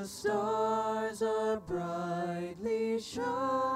The stars are brightly shining.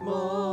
Morn.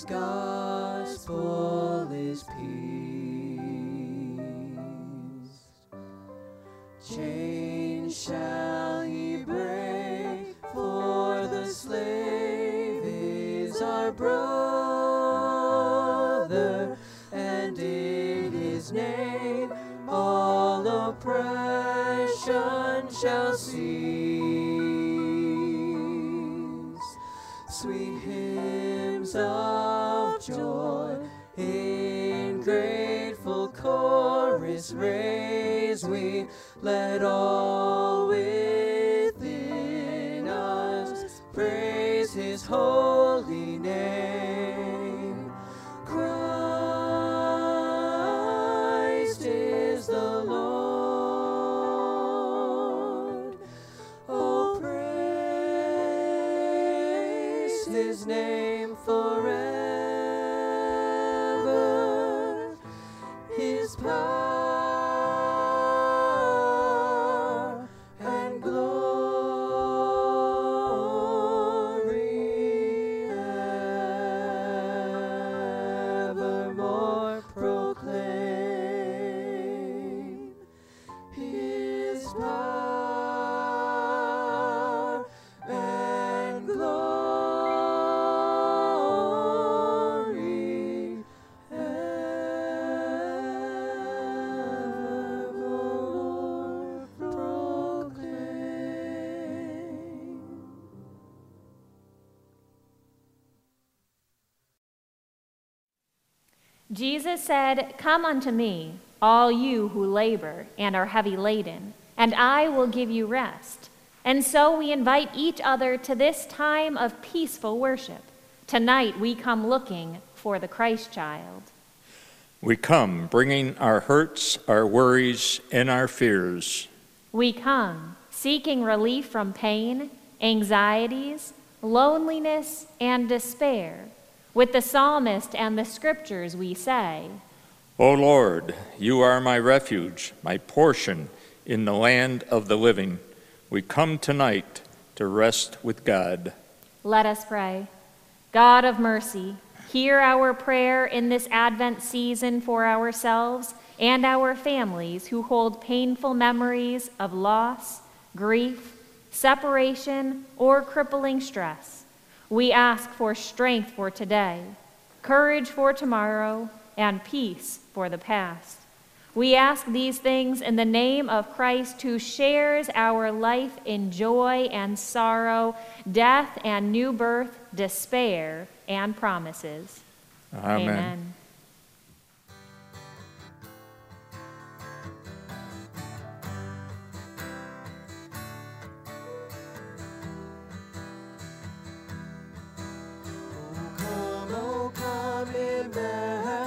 His gospel is peace. Chains shall he break, for the slave is our brother, and in his name all oppression shall cease. Let all Jesus said, Come unto me, all you who labor and are heavy laden, and I will give you rest. And so we invite each other to this time of peaceful worship. Tonight we come looking for the Christ child. We come bringing our hurts, our worries, and our fears. We come seeking relief from pain, anxieties, loneliness, and despair. With the psalmist and the scriptures, we say, O Lord, you are my refuge, my portion in the land of the living. We come tonight to rest with God. Let us pray. God of mercy, hear our prayer in this Advent season for ourselves and our families who hold painful memories of loss, grief, separation, or crippling stress. We ask for strength for today, courage for tomorrow, and peace for the past. We ask these things in the name of Christ who shares our life in joy and sorrow, death and new birth, despair and promises. Amen. Amen. Come, Emmanuel,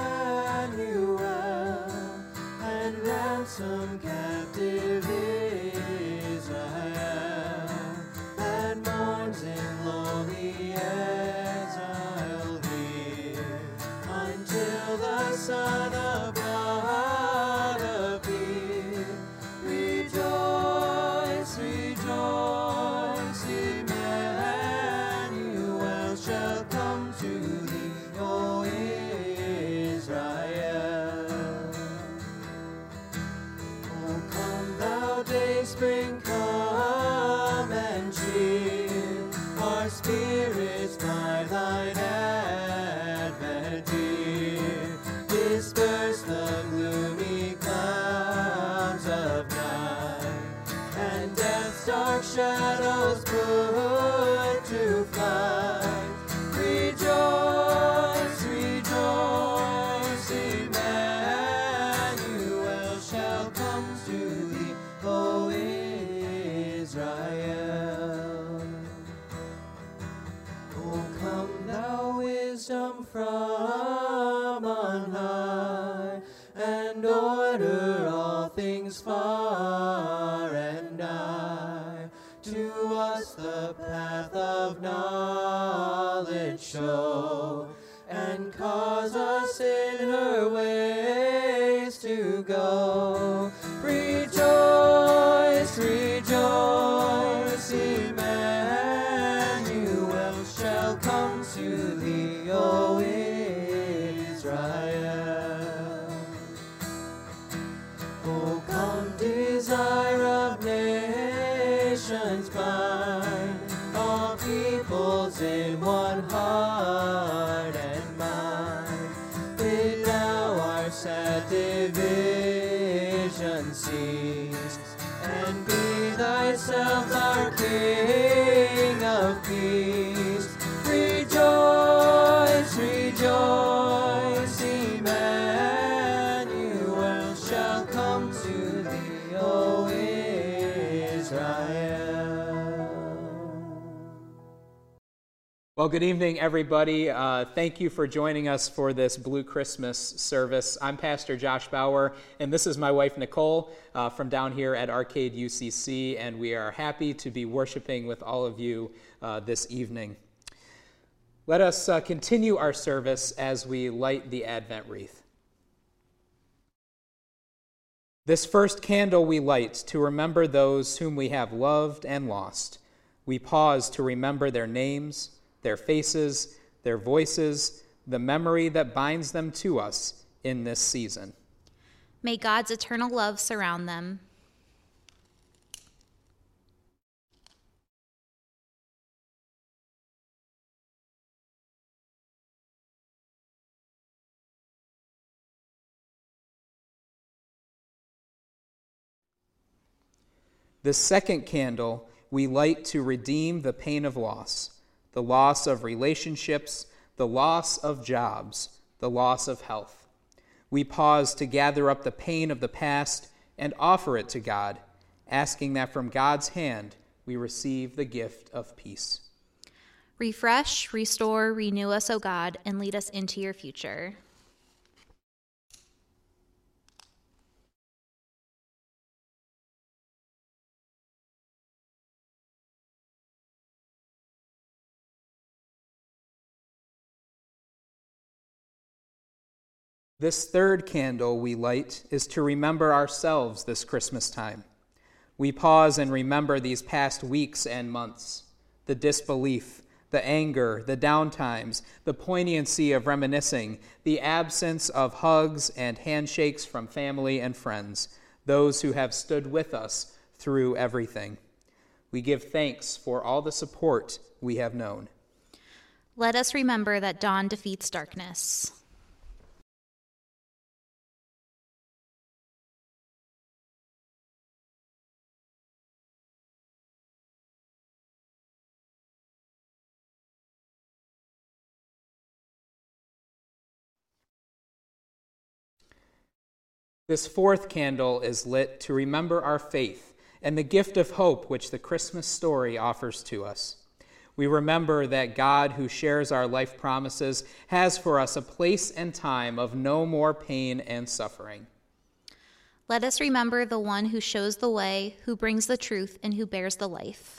Well, good evening, everybody. Uh, thank you for joining us for this Blue Christmas service. I'm Pastor Josh Bauer, and this is my wife, Nicole, uh, from down here at Arcade UCC, and we are happy to be worshiping with all of you uh, this evening. Let us uh, continue our service as we light the Advent wreath. This first candle we light to remember those whom we have loved and lost. We pause to remember their names, their faces, their voices, the memory that binds them to us in this season. May God's eternal love surround them. The second candle we light to redeem the pain of loss, the loss of relationships, the loss of jobs, the loss of health. We pause to gather up the pain of the past and offer it to God, asking that from God's hand we receive the gift of peace. Refresh, restore, renew us, O God, and lead us into your future. This third candle we light is to remember ourselves this Christmas time. We pause and remember these past weeks and months the disbelief, the anger, the downtimes, the poignancy of reminiscing, the absence of hugs and handshakes from family and friends, those who have stood with us through everything. We give thanks for all the support we have known. Let us remember that dawn defeats darkness. This fourth candle is lit to remember our faith and the gift of hope which the Christmas story offers to us. We remember that God, who shares our life promises, has for us a place and time of no more pain and suffering. Let us remember the one who shows the way, who brings the truth, and who bears the life.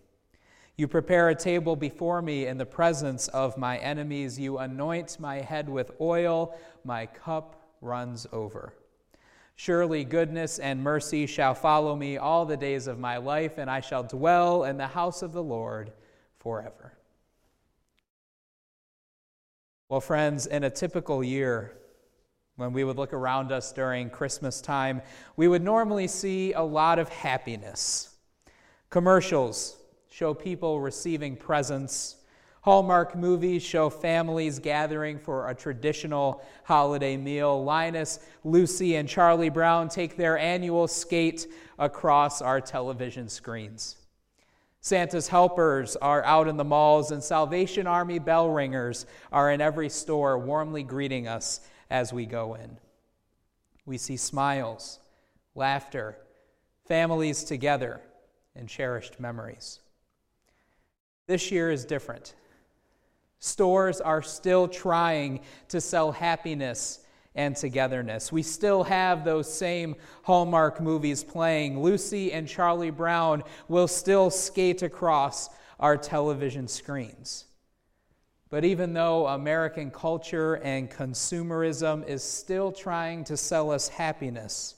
You prepare a table before me in the presence of my enemies. You anoint my head with oil. My cup runs over. Surely goodness and mercy shall follow me all the days of my life, and I shall dwell in the house of the Lord forever. Well, friends, in a typical year, when we would look around us during Christmas time, we would normally see a lot of happiness. Commercials show people receiving presents. Hallmark movies show families gathering for a traditional holiday meal. Linus, Lucy, and Charlie Brown take their annual skate across our television screens. Santa's helpers are out in the malls, and Salvation Army bell ringers are in every store warmly greeting us as we go in. We see smiles, laughter, families together, and cherished memories. This year is different. Stores are still trying to sell happiness and togetherness. We still have those same Hallmark movies playing. Lucy and Charlie Brown will still skate across our television screens. But even though American culture and consumerism is still trying to sell us happiness,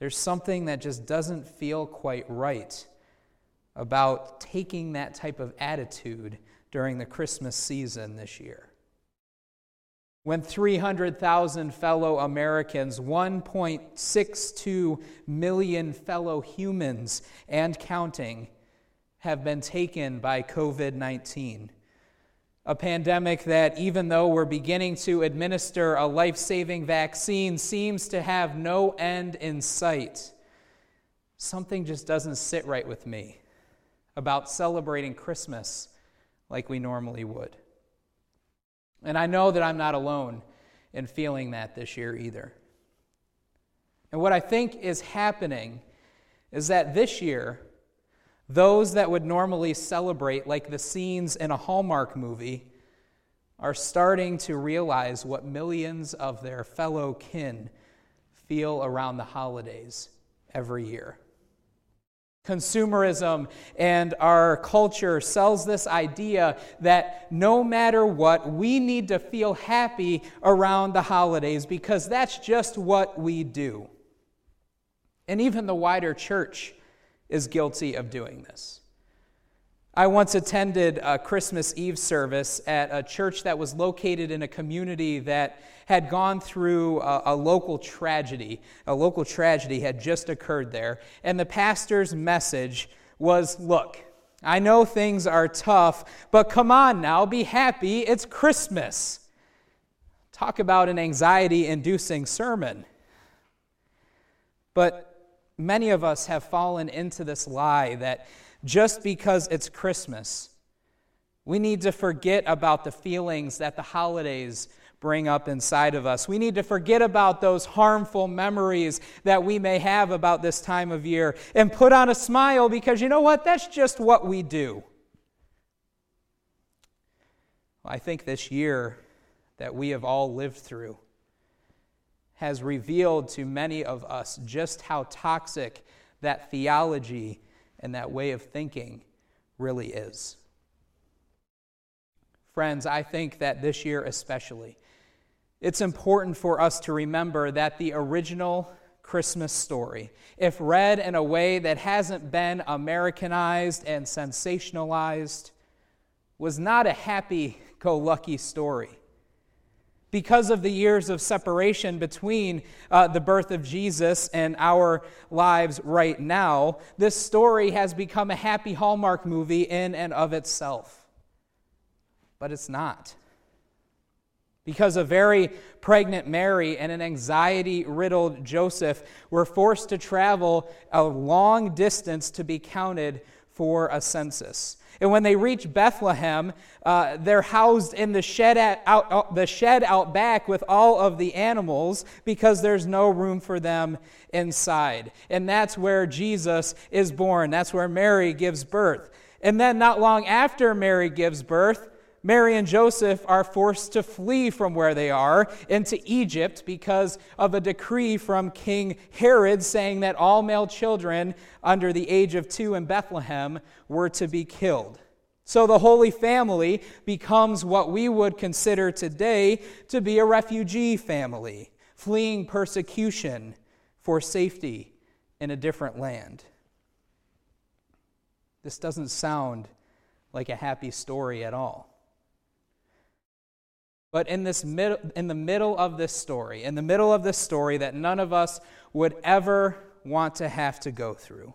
there's something that just doesn't feel quite right about taking that type of attitude during the Christmas season this year. When 300,000 fellow Americans, 1.62 million fellow humans and counting, have been taken by COVID 19. A pandemic that, even though we're beginning to administer a life saving vaccine, seems to have no end in sight. Something just doesn't sit right with me about celebrating Christmas like we normally would. And I know that I'm not alone in feeling that this year either. And what I think is happening is that this year, those that would normally celebrate like the scenes in a Hallmark movie are starting to realize what millions of their fellow kin feel around the holidays every year. Consumerism and our culture sells this idea that no matter what, we need to feel happy around the holidays because that's just what we do. And even the wider church is guilty of doing this. I once attended a Christmas Eve service at a church that was located in a community that had gone through a, a, local tragedy. A local tragedy had just occurred there. And the pastor's message was look, I know things are tough, but come on now, be happy. It's Christmas. Talk about an anxiety inducing sermon. But many of us have fallen into this lie that just because it's Christmas. We need to forget about the feelings that the holidays bring up inside of us. We need to forget about those harmful memories that we may have about this time of year and put on a smile because you know what? That's just what we do. I think this year that we have all lived through has revealed to many of us just how toxic that theology and that way of thinking really is. Friends, I think that this year especially, it's important for us to remember that the original Christmas story, if read in a way that hasn't been Americanized and sensationalized, was not a happy go lucky story. Because of the years of separation between uh, the birth of Jesus and our lives right now, this story has become a happy Hallmark movie in and of itself. But it's not. Because a very pregnant Mary and an anxiety riddled Joseph were forced to travel a long distance to be counted for a census. And when they reach Bethlehem, uh, they're housed in the shed, at, out, uh, the shed out back with all of the animals because there's no room for them inside. And that's where Jesus is born. That's where Mary gives birth. And then, not long after Mary gives birth, Mary and Joseph are forced to flee from where they are into Egypt because of a decree from King Herod saying that all male children under the age of two in Bethlehem were to be killed. So the Holy Family becomes what we would consider today to be a refugee family, fleeing persecution for safety in a different land. This doesn't sound like a happy story at all. But in, this mid- in the middle of this story, in the middle of this story that none of us would ever want to have to go through,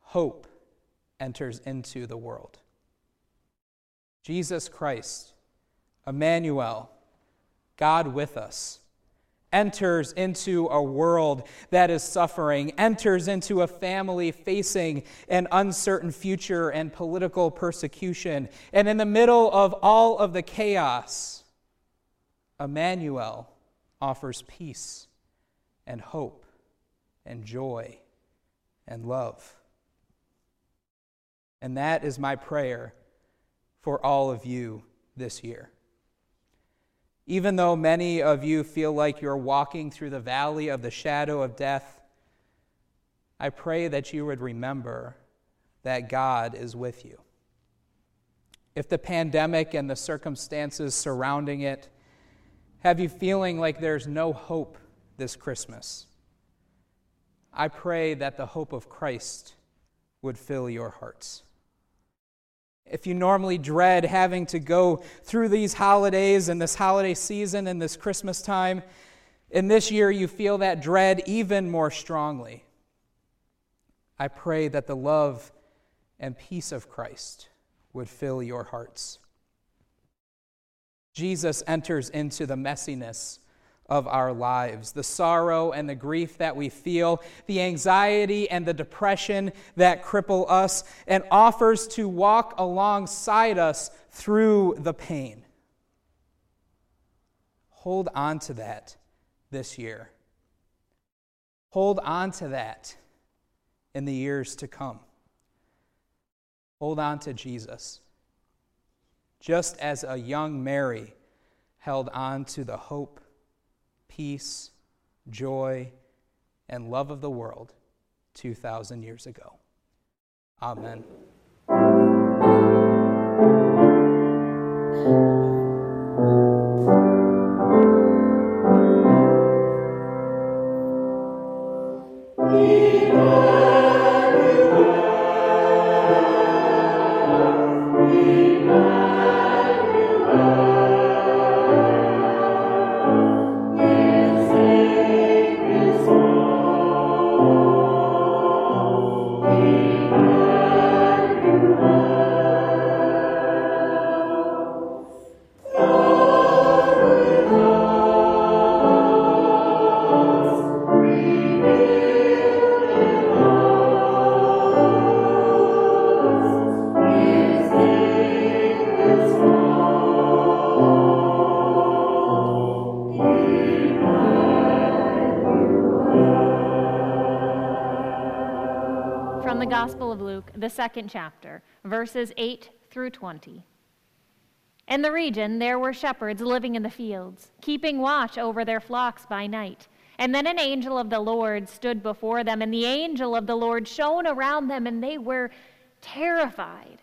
hope enters into the world. Jesus Christ, Emmanuel, God with us, enters into a world that is suffering, enters into a family facing an uncertain future and political persecution. And in the middle of all of the chaos, Emmanuel offers peace and hope and joy and love. And that is my prayer for all of you this year. Even though many of you feel like you're walking through the valley of the shadow of death, I pray that you would remember that God is with you. If the pandemic and the circumstances surrounding it have you feeling like there's no hope this Christmas, I pray that the hope of Christ would fill your hearts. If you normally dread having to go through these holidays and this holiday season and this Christmas time, in this year you feel that dread even more strongly. I pray that the love and peace of Christ would fill your hearts. Jesus enters into the messiness of our lives, the sorrow and the grief that we feel, the anxiety and the depression that cripple us, and offers to walk alongside us through the pain. Hold on to that this year. Hold on to that in the years to come. Hold on to Jesus. Just as a young Mary held on to the hope peace, joy, and love of the world 2,000 years ago. Amen. The second chapter, verses 8 through 20. In the region, there were shepherds living in the fields, keeping watch over their flocks by night. And then an angel of the Lord stood before them, and the angel of the Lord shone around them, and they were terrified.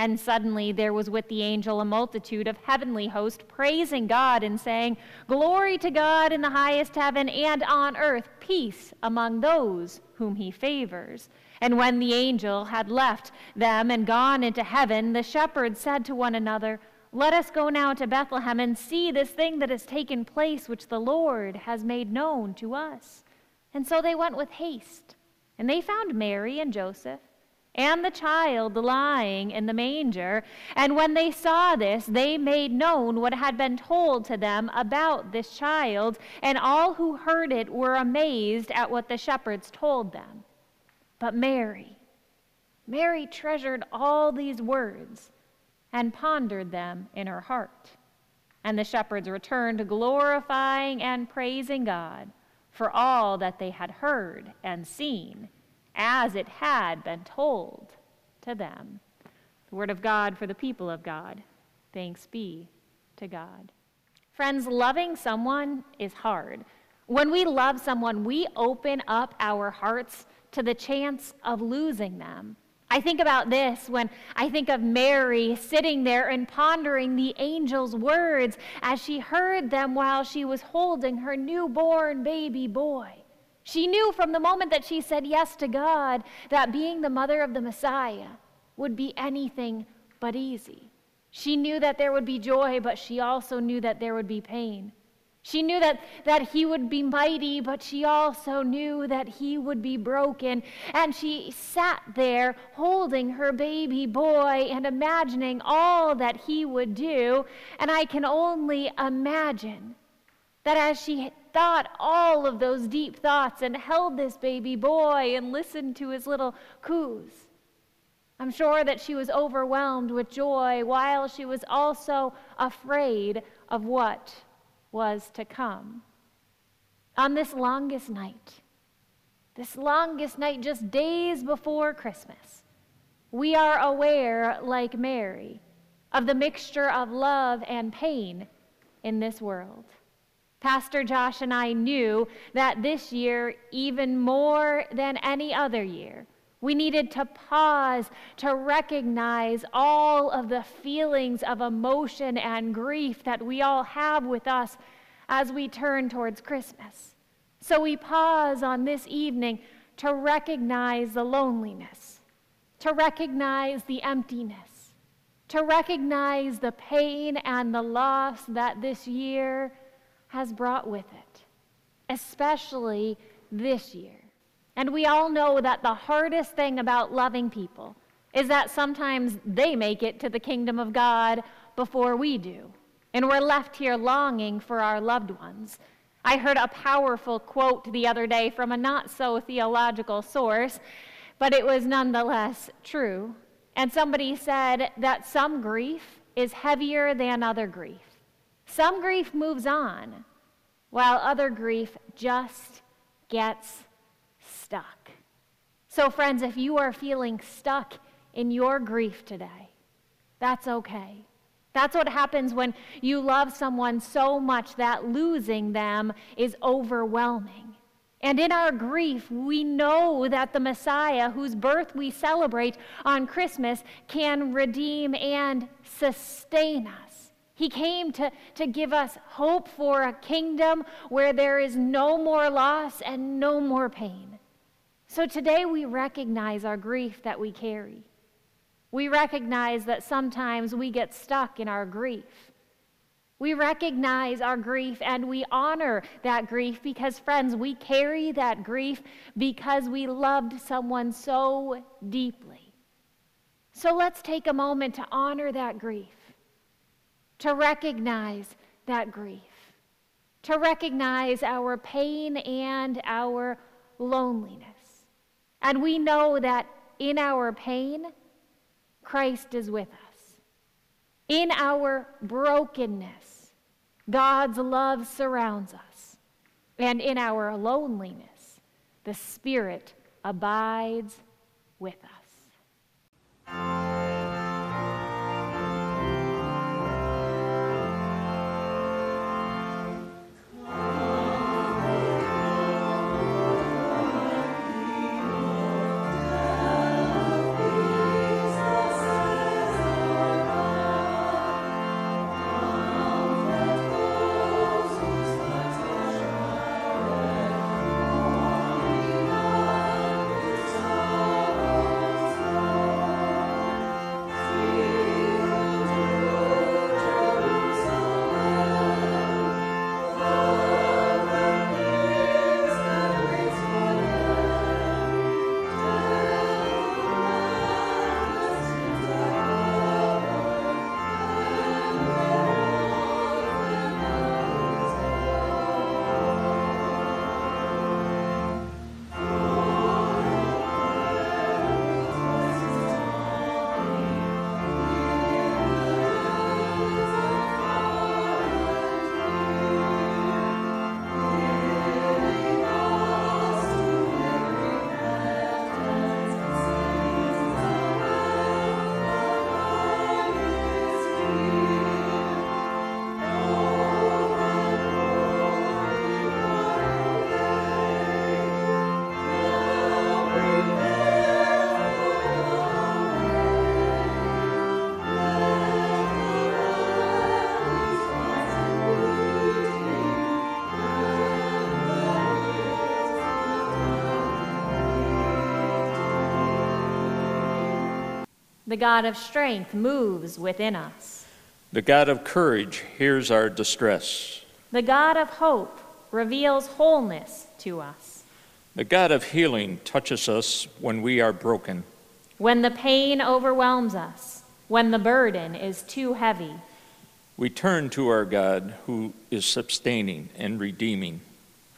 And suddenly there was with the angel a multitude of heavenly hosts praising God and saying, Glory to God in the highest heaven, and on earth peace among those whom he favors. And when the angel had left them and gone into heaven, the shepherds said to one another, Let us go now to Bethlehem and see this thing that has taken place, which the Lord has made known to us. And so they went with haste, and they found Mary and Joseph and the child lying in the manger. And when they saw this, they made known what had been told to them about this child, and all who heard it were amazed at what the shepherds told them. But Mary, Mary treasured all these words and pondered them in her heart. And the shepherds returned, glorifying and praising God for all that they had heard and seen as it had been told to them. The word of God for the people of God. Thanks be to God. Friends, loving someone is hard. When we love someone, we open up our hearts to the chance of losing them. I think about this when I think of Mary sitting there and pondering the angel's words as she heard them while she was holding her newborn baby boy. She knew from the moment that she said yes to God that being the mother of the Messiah would be anything but easy. She knew that there would be joy, but she also knew that there would be pain. She knew that, that he would be mighty, but she also knew that he would be broken. And she sat there holding her baby boy and imagining all that he would do. And I can only imagine that as she thought all of those deep thoughts and held this baby boy and listened to his little coos. I'm sure that she was overwhelmed with joy while she was also afraid of what was to come. On this longest night, this longest night, just days before Christmas, we are aware, like Mary, of the mixture of love and pain in this world. Pastor Josh and I knew that this year, even more than any other year, we needed to pause to recognize all of the feelings of emotion and grief that we all have with us as we turn towards Christmas. So we pause on this evening to recognize the loneliness, to recognize the emptiness, to recognize the pain and the loss that this year has brought with it, especially this year. And we all know that the hardest thing about loving people is that sometimes they make it to the kingdom of God before we do. And we're left here longing for our loved ones. I heard a powerful quote the other day from a not so theological source, but it was nonetheless true. And somebody said that some grief is heavier than other grief. Some grief moves on, while other grief just gets stuck. So, friends, if you are feeling stuck in your grief today, that's okay. That's what happens when you love someone so much that losing them is overwhelming. And in our grief, we know that the Messiah, whose birth we celebrate on Christmas, can redeem and sustain us. He came to, to give us hope for a kingdom where there is no more loss and no more pain. So today we recognize our grief that we carry. We recognize that sometimes we get stuck in our grief. We recognize our grief and we honor that grief because, friends, we carry that grief because we loved someone so deeply. So let's take a moment to honor that grief, to recognize that grief. to recognize our pain and our loneliness. And we know that in our pain, Christ is with us. In our brokenness, God's love surrounds us. And in our loneliness, the Spirit abides with us. The God of strength moves within us. The God of courage hears our distress. The God of hope reveals wholeness to us. The God of healing touches us when we are broken. When the pain overwhelms us, when the burden is too heavy, We turn to our God who is sustaining and redeeming.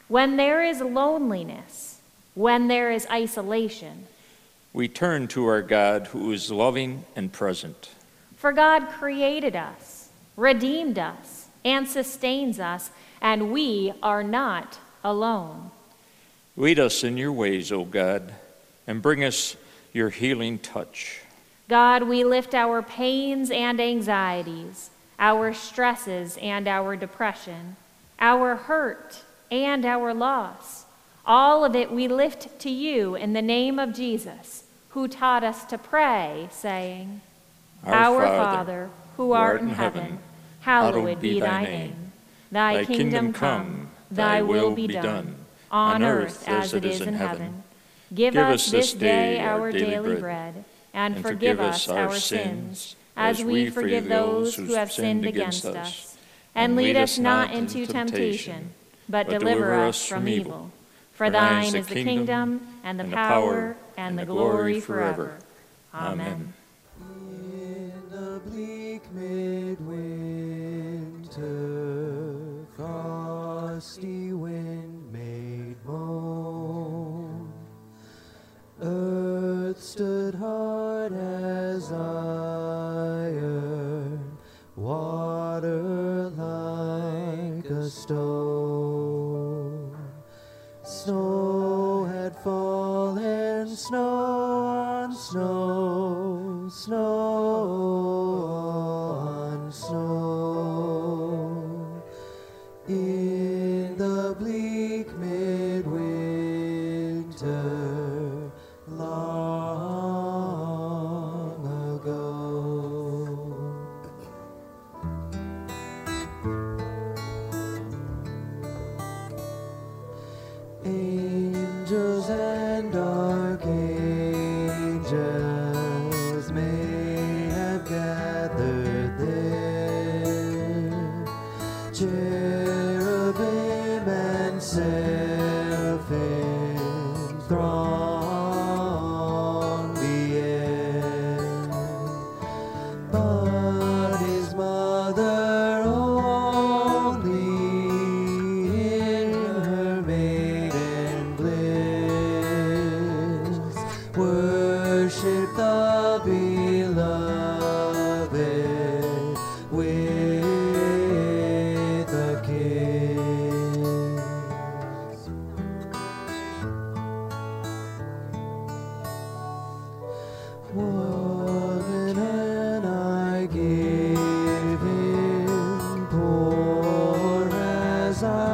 when there is loneliness, when there is isolation. We turn to our God who is loving and present. For God created us, redeemed us, and sustains us, and we are not alone. Lead us in your ways, O God, and bring us your healing touch. God, we lift our pains and anxieties, our stresses and our depression, our hurt and our loss. All of it we lift to you in the name of Jesus, who taught us to pray, saying, Our Father, who art in heaven, hallowed be thy name. Thy kingdom come, thy will be done, on earth as it is in heaven. Give us this day our daily bread, and forgive us our sins, as we forgive those who have sinned against us. And lead us not into temptation, but deliver us from evil. For thine is the kingdom, and the power, and the glory forever. Amen. In the bleak midwinter, frosty wind made moan. Earth stood hard as iron, fallen, snow on snow, snow as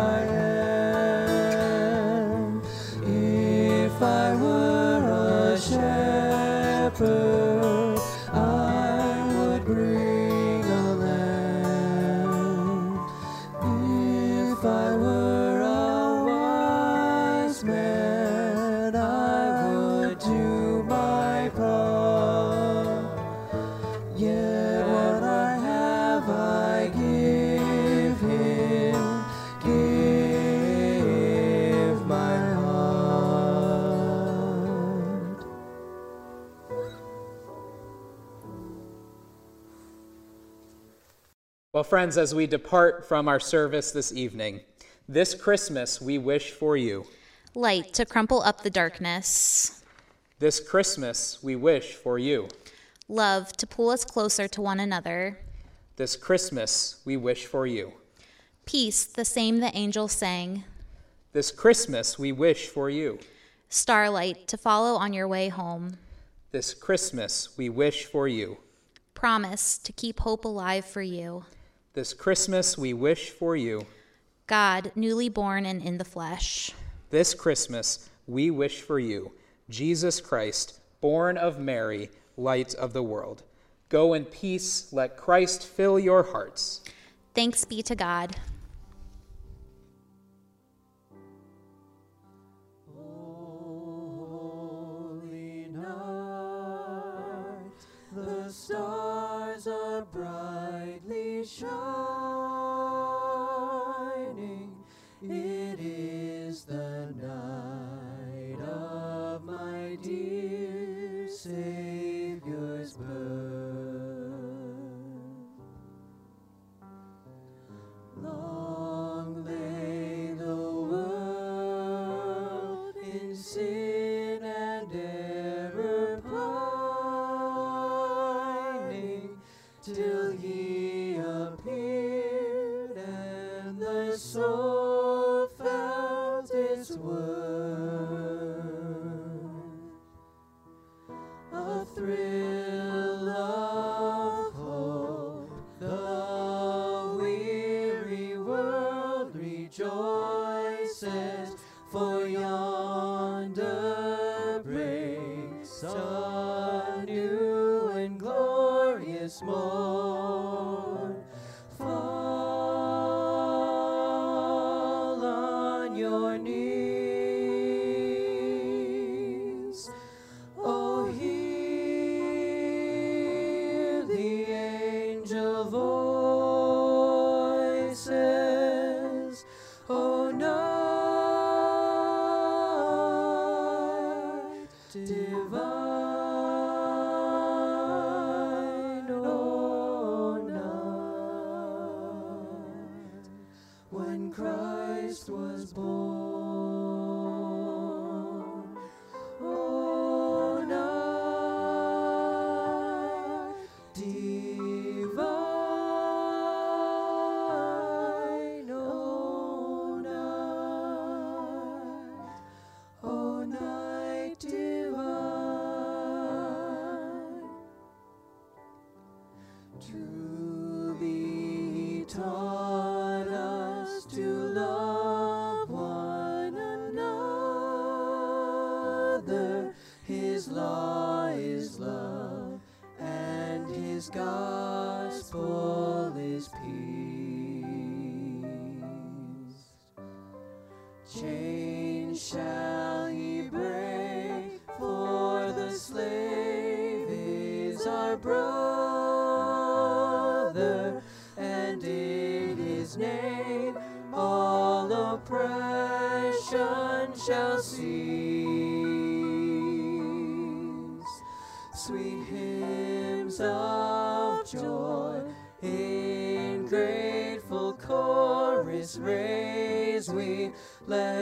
Well, friends, as we depart from our service this evening, this Christmas we wish for you. Light to crumple up the darkness. This Christmas we wish for you. Love to pull us closer to one another. This Christmas we wish for you. Peace, the same the angels sang. This Christmas we wish for you. Starlight to follow on your way home. This Christmas we wish for you. Promise to keep hope alive for you. This Christmas we wish for you. God, newly born and in the flesh. This Christmas we wish for you. Jesus Christ, born of Mary, light of the world. Go in peace, let Christ fill your hearts. Thanks be to God. Holy night, the stars are brightly shining. It is the night of my dear Savior's birth. Felt its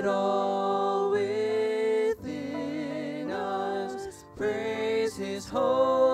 all within us. Praise his holy